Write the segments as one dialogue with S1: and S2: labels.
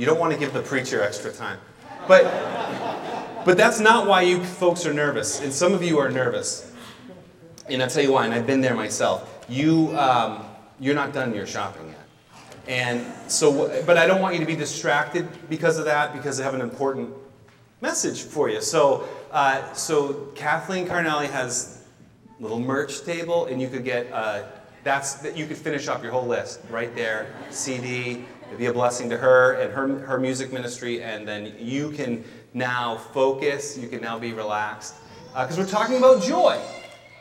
S1: You don't want to give the preacher extra time. But, but that's not why you folks are nervous. And some of you are nervous. And I'll tell you why, and I've been there myself. You, um, you're not done your shopping yet. And so, but I don't want you to be distracted because of that, because I have an important message for you. So, uh, so Kathleen Carnelli has a little merch table, and you could get uh, that's that you could finish up your whole list right there. CD, be a blessing to her and her her music ministry, and then you can now focus. You can now be relaxed because uh, we're talking about joy,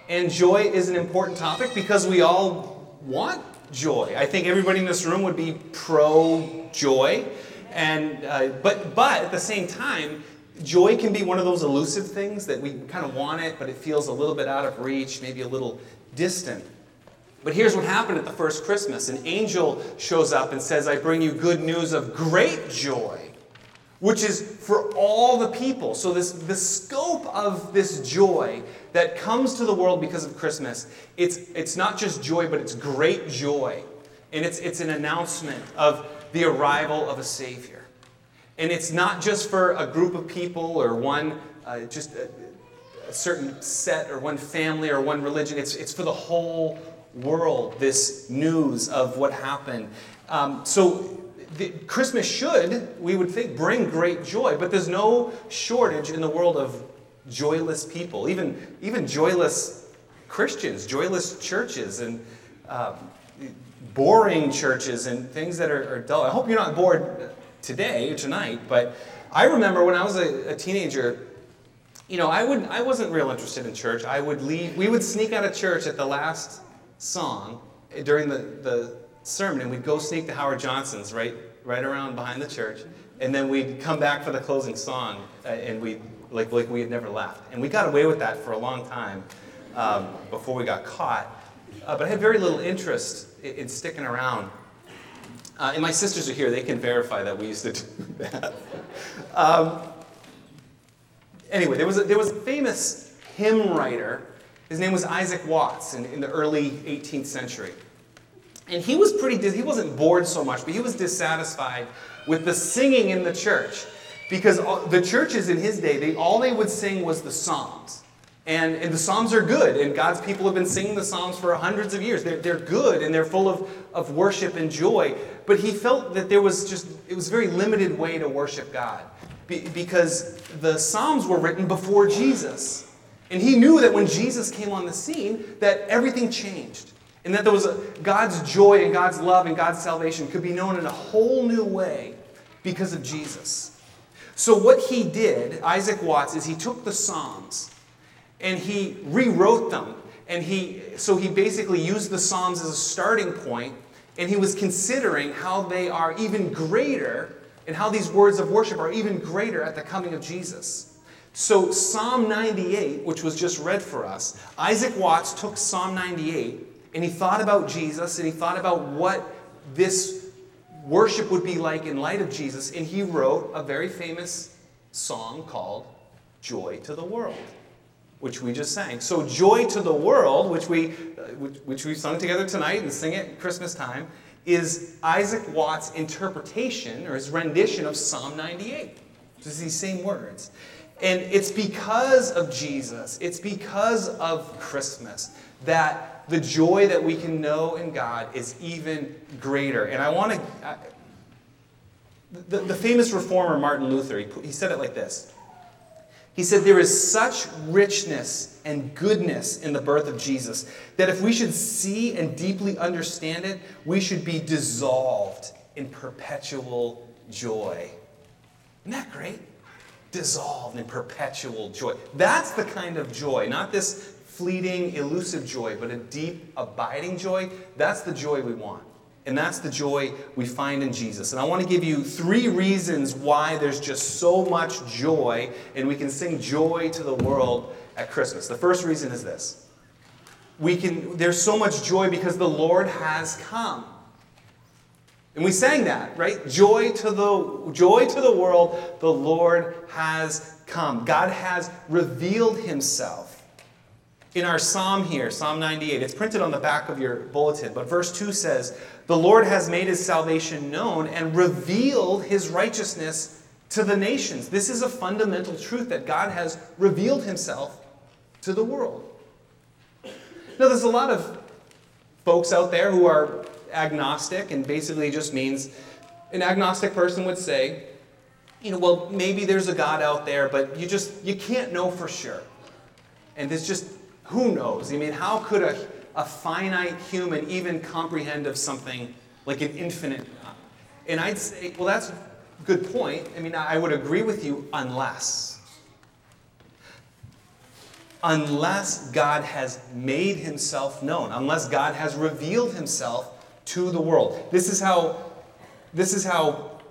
S1: and joy is an important topic because we all want joy. I think everybody in this room would be pro joy, and uh, but but at the same time joy can be one of those elusive things that we kind of want it, but it feels a little bit out of reach, maybe a little distant. But here's what happened at the first Christmas an angel shows up and says, I bring you good news of great joy, which is for all the people. So, this, the scope of this joy that comes to the world because of Christmas, it's, it's not just joy, but it's great joy. And it's, it's an announcement of the arrival of a Savior. And it's not just for a group of people or one, uh, just a, certain set or one family or one religion. It's, it's for the whole world, this news of what happened. Um, so the, Christmas should, we would think, bring great joy, but there's no shortage in the world of joyless people, even, even joyless Christians, joyless churches, and um, boring churches and things that are, are dull. I hope you're not bored today or tonight, but I remember when I was a, a teenager, you know, I would I wasn't real interested in church. I would leave. We would sneak out of church at the last song during the, the sermon, and we'd go sneak to Howard Johnson's right right around behind the church, and then we'd come back for the closing song, uh, and we like like we had never left, and we got away with that for a long time um, before we got caught. Uh, but I had very little interest in, in sticking around. Uh, and my sisters are here, they can verify that we used to do that. Um, anyway, there was, a, there was a famous hymn writer. His name was Isaac Watts in, in the early 18th century. And he was pretty, he wasn't bored so much, but he was dissatisfied with the singing in the church. Because the churches in his day, they, all they would sing was the Psalms. And, and, the Psalms are good, and God's people have been singing the Psalms for hundreds of years. They're, they're good and they're full of, of worship and joy. But he felt that there was just, it was a very limited way to worship God Be, because the Psalms were written before Jesus. And he knew that when Jesus came on the scene, that everything changed. And that there was a, God's joy and God's love and God's salvation could be known in a whole new way because of Jesus. So, what he did, Isaac Watts, is he took the Psalms and he rewrote them. And he, so he basically used the Psalms as a starting point, and he was considering how they are even greater, and how these words of worship are even greater at the coming of Jesus. So, Psalm 98, which was just read for us, Isaac Watts took Psalm 98 and he thought about Jesus and he thought about what this worship would be like in light of Jesus, and he wrote a very famous song called Joy to the World which we just sang. So, Joy to the World, which we, uh, which, we sung together tonight and sing at Christmas time, is Isaac Watts' interpretation or his rendition of Psalm 98. Just these same words. And it's because of Jesus, it's because of Christmas that the joy that we can know in God is even greater. And I want to. The, the famous reformer Martin Luther, he, he said it like this he said, There is such richness and goodness in the birth of Jesus that if we should see and deeply understand it, we should be dissolved in perpetual joy. Isn't that great? Dissolved in perpetual joy. That's the kind of joy, not this fleeting, elusive joy, but a deep, abiding joy. That's the joy we want. And that's the joy we find in Jesus. And I want to give you three reasons why there's just so much joy and we can sing joy to the world at Christmas. The first reason is this. We can there's so much joy because the Lord has come. And we sang that, right? Joy to the joy to the world, the Lord has come. God has revealed himself in our psalm here, Psalm 98, it's printed on the back of your bulletin, but verse 2 says, The Lord has made his salvation known and revealed his righteousness to the nations. This is a fundamental truth that God has revealed himself to the world. Now, there's a lot of folks out there who are agnostic and basically just means an agnostic person would say, you know, well, maybe there's a God out there, but you just you can't know for sure. And it's just who knows? I mean, how could a, a finite human even comprehend of something like an infinite God? And I'd say, well, that's a good point. I mean, I would agree with you unless unless God has made himself known, unless God has revealed himself to the world. This is how this is how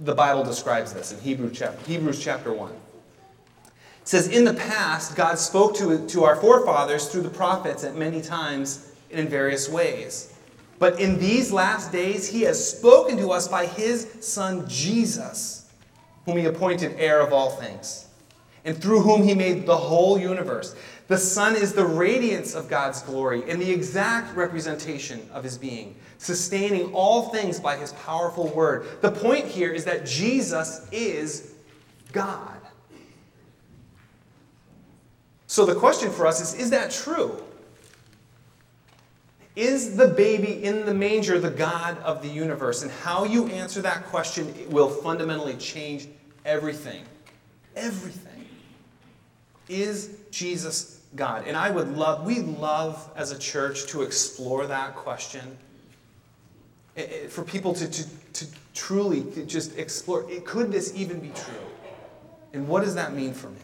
S1: the Bible describes this in Hebrew chapter, Hebrews chapter 1. It says, In the past, God spoke to, to our forefathers through the prophets at many times and in various ways. But in these last days, He has spoken to us by His Son Jesus, whom He appointed heir of all things, and through whom He made the whole universe. The Son is the radiance of God's glory and the exact representation of His being sustaining all things by his powerful word. The point here is that Jesus is God. So the question for us is is that true? Is the baby in the manger the God of the universe? And how you answer that question will fundamentally change everything. Everything. Is Jesus God? And I would love, we love as a church to explore that question for people to, to, to truly just explore could this even be true? And what does that mean for me?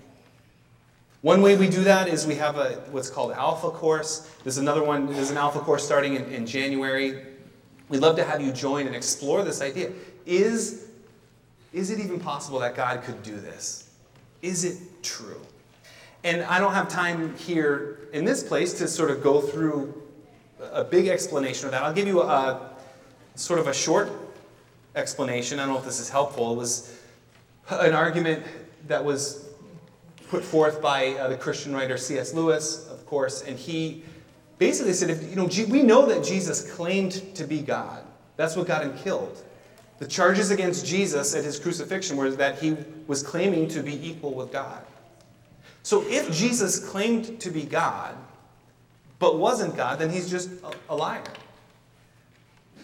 S1: One way we do that is we have a what's called Alpha course. There's another one, there's an Alpha course starting in, in January. We'd love to have you join and explore this idea. Is, is it even possible that God could do this? Is it true? And I don't have time here in this place to sort of go through a big explanation of that. I'll give you a, sort of a short explanation. I don't know if this is helpful. It was an argument that was put forth by uh, the Christian writer C.S. Lewis, of course, and he basically said, if, you know, we know that Jesus claimed to be God. That's what got him killed. The charges against Jesus at his crucifixion were that he was claiming to be equal with God. So if Jesus claimed to be God, but wasn't God, then he's just a, a liar.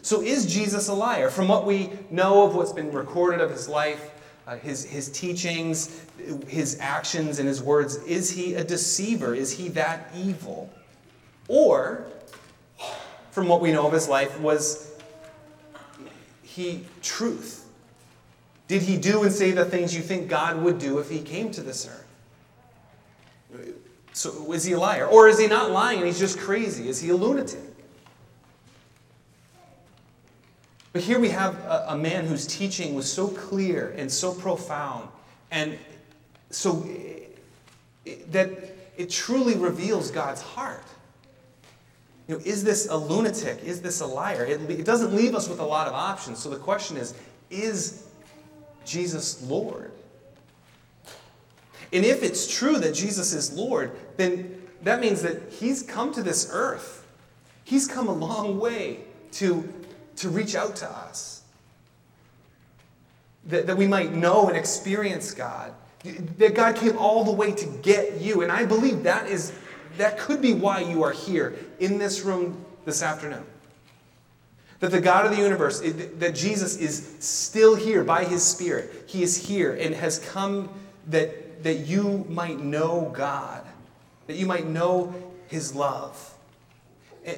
S1: So, is Jesus a liar? From what we know of what's been recorded of his life, uh, his, his teachings, his actions, and his words, is he a deceiver? Is he that evil? Or, from what we know of his life, was he truth? Did he do and say the things you think God would do if he came to this earth? So, is he a liar? Or is he not lying and he's just crazy? Is he a lunatic? But here we have a, a, man whose teaching was so clear and so profound, and so it, that it truly reveals God's heart. You know, is this a lunatic? Is this a liar? It, it doesn't leave us with a lot of options. So the question is is Jesus Lord? And if it's true that Jesus is Lord, then that means that He's come to this earth. He's come a long way to to reach out to us. That, that we might know and experience God. That God came all the way to get you. And I believe that is that could be why you are here in this room this afternoon. That the God of the universe, that Jesus is still here by his Spirit. He is here and has come that, that you might know God, that you might know his love.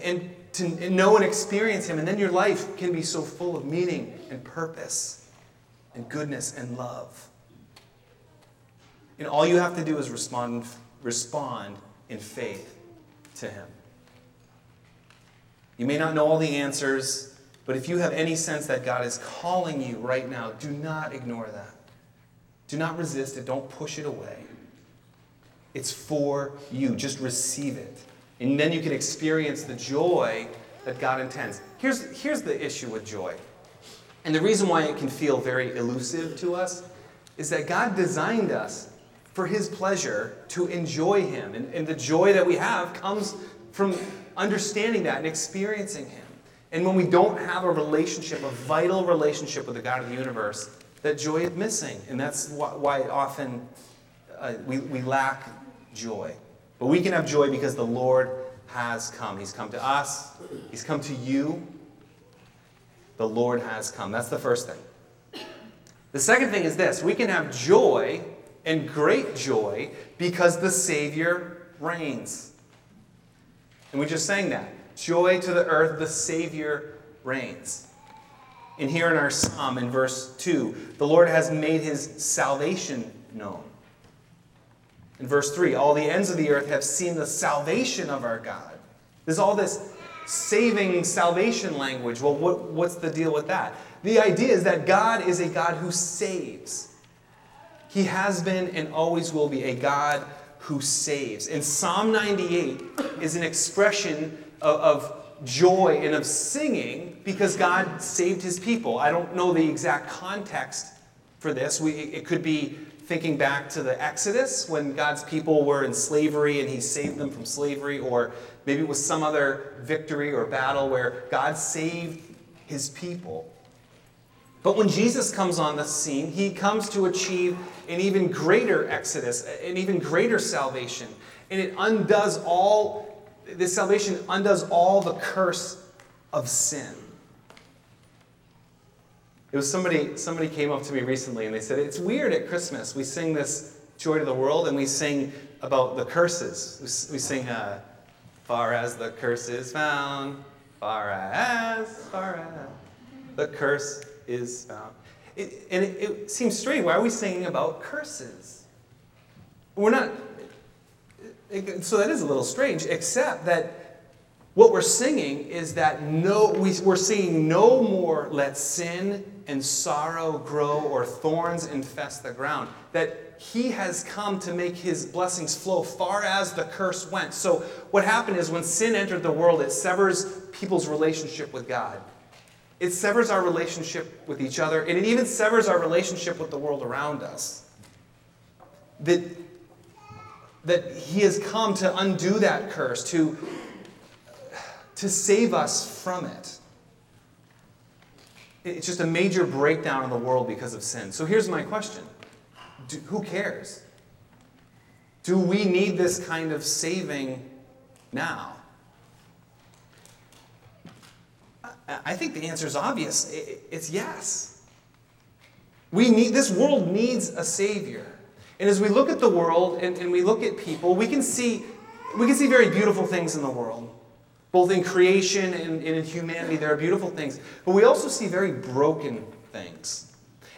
S1: And, to know and experience Him, and then your life can be so full of meaning and purpose and goodness and love. And all you have to do is respond, respond in faith to Him. You may not know all the answers, but if you have any sense that God is calling you right now, do not ignore that. Do not resist it. Don't push it away. It's for you. Just receive it. And then you can experience the joy that God intends. Here's, here's the issue with joy. And the reason why it can feel very elusive to us is that God designed us for His pleasure to enjoy Him. And, and the joy that we have comes from understanding that and experiencing Him. And when we don't have a relationship, a vital relationship with the God of the universe, that joy is missing. And that's why often uh, we, we lack joy. But we can have joy because the Lord has come. He's come to us, He's come to you. The Lord has come. That's the first thing. The second thing is this we can have joy and great joy because the Savior reigns. And we just sang that. Joy to the earth, the Savior reigns. And here in our psalm, in verse 2, the Lord has made his salvation known. In verse 3, all the ends of the earth have seen the salvation of our God. There's all this saving salvation language. Well, what, what's the deal with that? The idea is that God is a God who saves. He has been and always will be a God who saves. And Psalm 98 is an expression of, of joy and of singing because God saved his people. I don't know the exact context for this. We, it could be thinking back to the Exodus when God's people were in slavery and he saved them from slavery, or maybe it was some other victory or battle where God saved his people. But when Jesus comes on the scene, he comes to achieve an even greater exodus, an even greater salvation. And it undoes all, this salvation undoes all the curse of sin. It was somebody, somebody came up to me recently and they said, It's weird at Christmas. We sing this joy to the world and we sing about the curses. We, sing, uh, Far as the curse is found, far as, far as the curse is found. It, and it, it seems strange. Why are we singing about curses? We're not. It, so that is a little strange, except that what we're singing is that no, we, we're singing no more let sin and sorrow grow or thorns infest the ground. That he has come to make his blessings flow far as the curse went. So, what happened is when sin entered the world, it severs people's relationship with God. It severs our relationship with each other, and it even severs our relationship with the world around us. That, that He has come to undo that curse, to, to save us from it. It's just a major breakdown in the world because of sin. So here's my question Do, Who cares? Do we need this kind of saving now? I think the answer is obvious. It's yes. We need, this world needs a Savior. And as we look at the world and, and we look at people, we can see we can see very beautiful things in the world. Both in creation and, and in humanity, there are beautiful things. But we also see very broken things.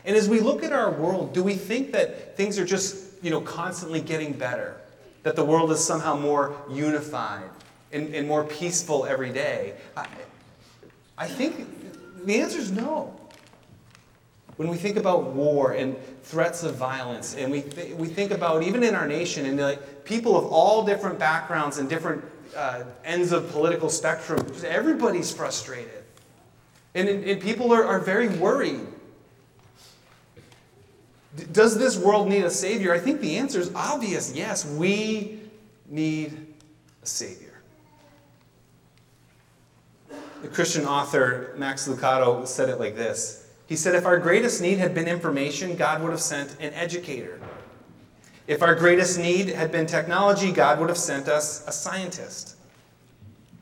S1: And as we look at our world, do we think that things are just, you know, constantly getting better? That the world is somehow more unified and, and more peaceful every day? I, I think the answer is no. When we think about war and threats of violence, and we, th- we think about even in our nation, and like people of all different backgrounds and different uh, ends of political spectrum, everybody's frustrated. And, and people are, are very worried. D- does this world need a Savior? I think the answer is obvious yes, we need a Savior. The Christian author Max Lucado said it like this He said, If our greatest need had been information, God would have sent an educator. If our greatest need had been technology, God would have sent us a scientist.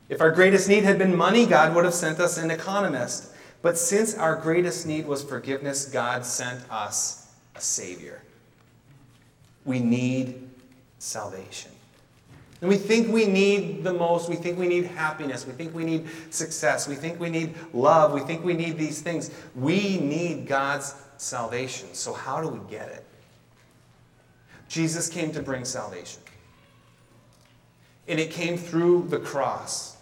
S1: If our greatest need had been money, God would have sent us an economist. But since our greatest need was forgiveness, God sent us a Savior. We need salvation. And we think we need the most. We think we need happiness. We think we need success. We think we need love. We think we need these things. We need God's salvation. So, how do we get it? Jesus came to bring salvation. And it came through the cross.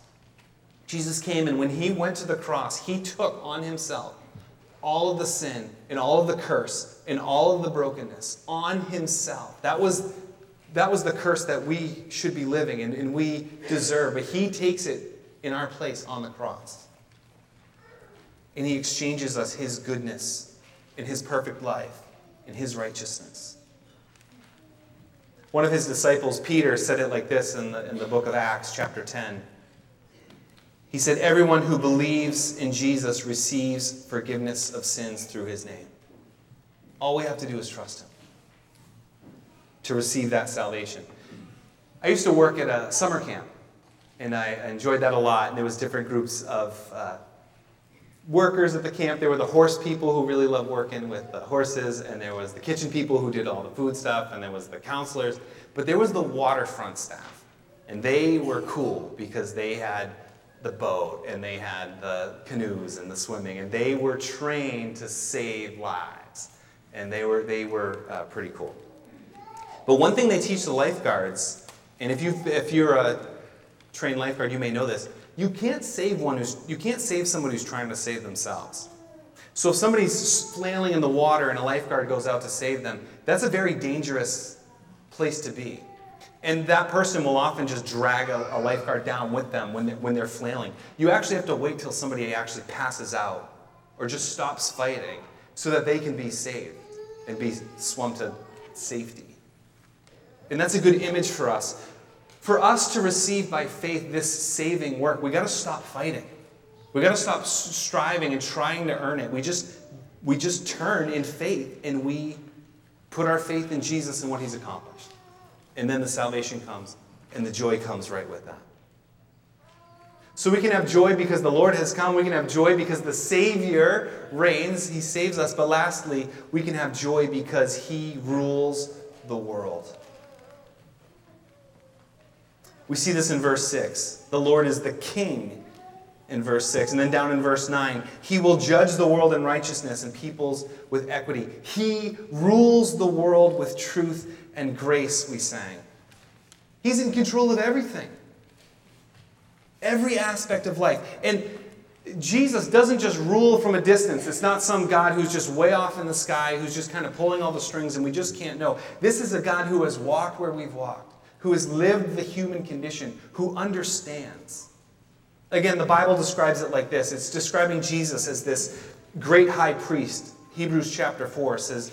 S1: Jesus came, and when he went to the cross, he took on himself all of the sin and all of the curse and all of the brokenness on himself. That was that was the curse that we should be living and, and we deserve. But he takes it in our place on the cross. And he exchanges us his goodness and his perfect life and his righteousness. One of his disciples, Peter, said it like this in the, in the book of Acts, chapter 10. He said, Everyone who believes in Jesus receives forgiveness of sins through his name. All we have to do is trust him to receive that salvation. I used to work at a summer camp, and I enjoyed that a lot. And there was different groups of uh, workers at the camp. There were the horse people who really loved working with the horses, and there was the kitchen people who did all the food stuff, and there was the counselors. But there was the waterfront staff, and they were cool because they had the boat and they had the canoes and the swimming, and they were trained to save lives, and they were they were uh, pretty cool. But one thing they teach the lifeguards, and if you if you're a trained lifeguard, you may know this. You can't save one who's you can't save someone who's trying to save themselves. So if somebody's flailing in the water and a lifeguard goes out to save them, that's a very dangerous place to be. And that person will often just drag a, a lifeguard down with them when they're, when they're flailing. You actually have to wait till somebody actually passes out or just stops fighting so that they can be saved and be swum to safety. And that's a good image for us. For us to receive by faith this saving work, we got to stop fighting. We got to stop striving and trying to earn it. We just we just turn in faith and we put our faith in Jesus and what he's accomplished. And then the salvation comes and the joy comes right with that. So we can have joy because the Lord has come. We can have joy because the Savior reigns. He saves us. But lastly, we can have joy because He rules the world. We see this in verse 6. The Lord is the king in verse 6. And then down in verse 9, he will judge the world in righteousness and peoples with equity. He rules the world with truth and grace, we sang. He's in control of everything, every aspect of life. And Jesus doesn't just rule from a distance. It's not some God who's just way off in the sky, who's just kind of pulling all the strings and we just can't know. This is a God who has walked where we've walked who has lived the human condition, who understands. Again, the Bible describes it like this it's describing Jesus as this great high priest. Hebrews chapter 4 says,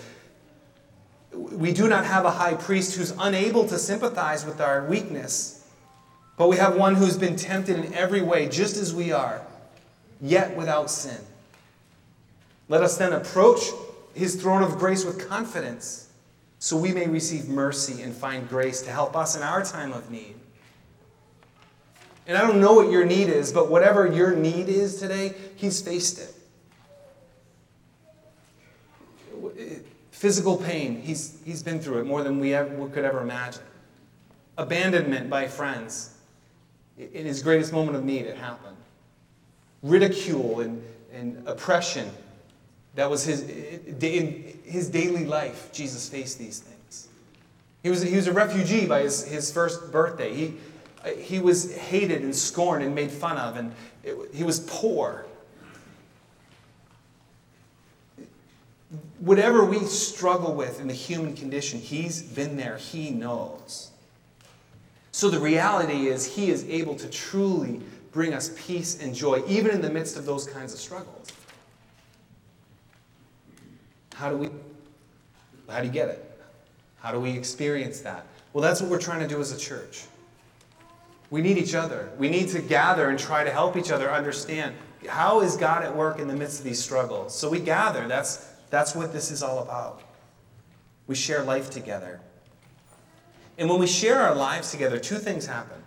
S1: We do not have a high priest who's unable to sympathize with our weakness, but we have one who's been tempted in every way, just as we are, yet without sin. Let us then approach his throne of grace with confidence so we may receive mercy and find grace to help us in our time of need. And I don't know what your need is, but whatever your need is today, He's faced it. Physical pain, He's, he's been through it more than we ever, could ever imagine. Abandonment by friends. In His greatest moment of need, it happened. Ridicule and, and oppression that was his, his daily life. Jesus faced these things. He was, he was a refugee by his, his first birthday. He, he was hated and scorned and made fun of, and it, he was poor. Whatever we struggle with in the human condition, he's been there, he knows. So the reality is, he is able to truly bring us peace and joy, even in the midst of those kinds of struggles. How do we how do you get it? How do we experience that? Well, that's what we're trying to do as a church. We need each other. We need to gather and try to help each other understand how is God at work in the midst of these struggles. So we gather. That's that's what this is all about. We share life together. And when we share our lives together, two things happen.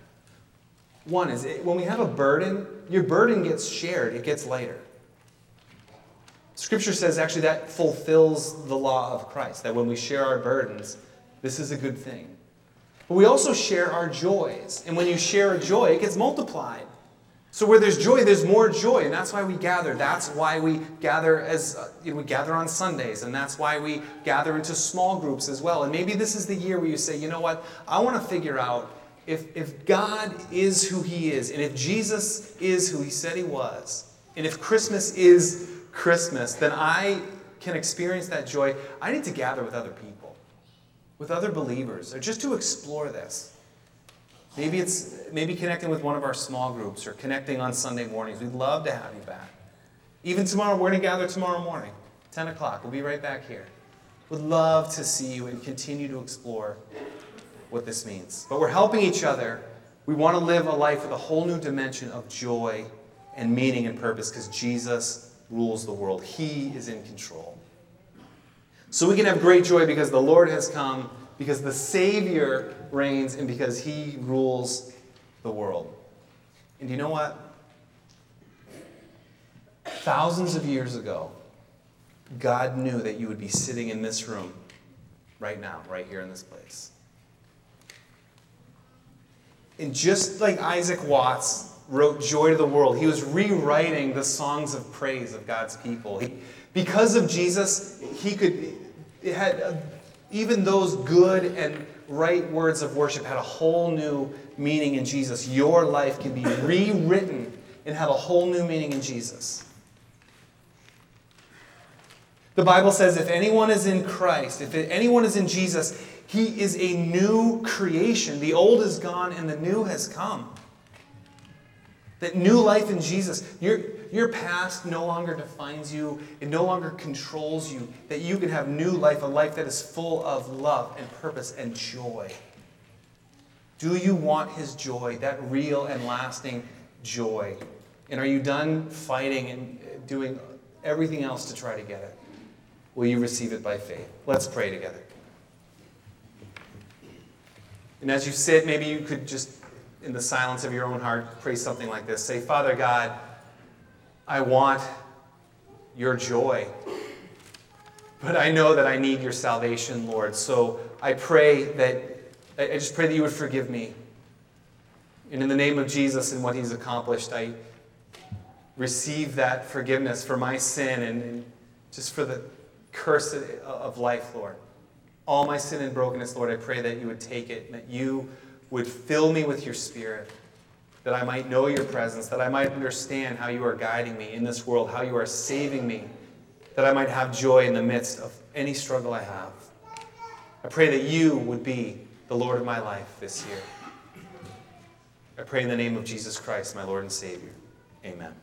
S1: One is when we have a burden, your burden gets shared, it gets lighter. Scripture says actually that fulfills the law of Christ, that when we share our burdens, this is a good thing. But we also share our joys. And when you share a joy, it gets multiplied. So where there's joy, there's more joy, and that's why we gather. That's why we gather as uh, you know, we gather on Sundays, and that's why we gather into small groups as well. And maybe this is the year where you say, you know what, I want to figure out if if God is who He is, and if Jesus is who He said He was, and if Christmas is Christmas, then I can experience that joy. I need to gather with other people, with other believers, or just to explore this. Maybe it's maybe connecting with one of our small groups or connecting on Sunday mornings. We'd love to have you back. Even tomorrow, we're going to gather tomorrow morning, 10 o'clock. We'll be right back here. Would love to see you and continue to explore what this means. But we're helping each other. We want to live a life with a whole new dimension of joy and meaning and purpose because Jesus rules the world. He is in control. So we can have great joy because the Lord has come, because the Savior reigns, and because He rules the world. And you know what? Thousands of years ago, God knew that you would be sitting in this room right now, right here in this place. And just like Isaac Watts wrote Joy to the World, he was rewriting the songs of praise of God's people. He, because of Jesus, he could, it had, uh, even those good and right words of worship had a whole new meaning in Jesus. Your life can be rewritten and have a whole new meaning in Jesus. The Bible says if anyone is in Christ, if anyone is in Jesus, he is a new creation. The old is gone and the new has come. That new life in Jesus, your, your past no longer defines you, it no longer controls you. That you can have new life, a life that is full of love and purpose and joy. Do you want his joy, that real and lasting joy? And are you done fighting and doing everything else to try to get it? Will you receive it by faith? Let's pray together. And as you sit, maybe you could just, in the silence of your own heart, pray something like this Say, Father God, I want your joy. But I know that I need your salvation, Lord. So I pray that, I just pray that you would forgive me. And in the name of Jesus and what he's accomplished, I receive that forgiveness for my sin and, and just for the curse of life, Lord. All my sin and brokenness, Lord, I pray that you would take it that you would fill me with your spirit, that I might know your presence, that I might understand how you are guiding me in this world, how you are saving me, that I might have joy in the midst of any struggle I have. I pray that you would be the Lord of my life this year. I pray in the name of Jesus Christ, my Lord and Savior. Amen.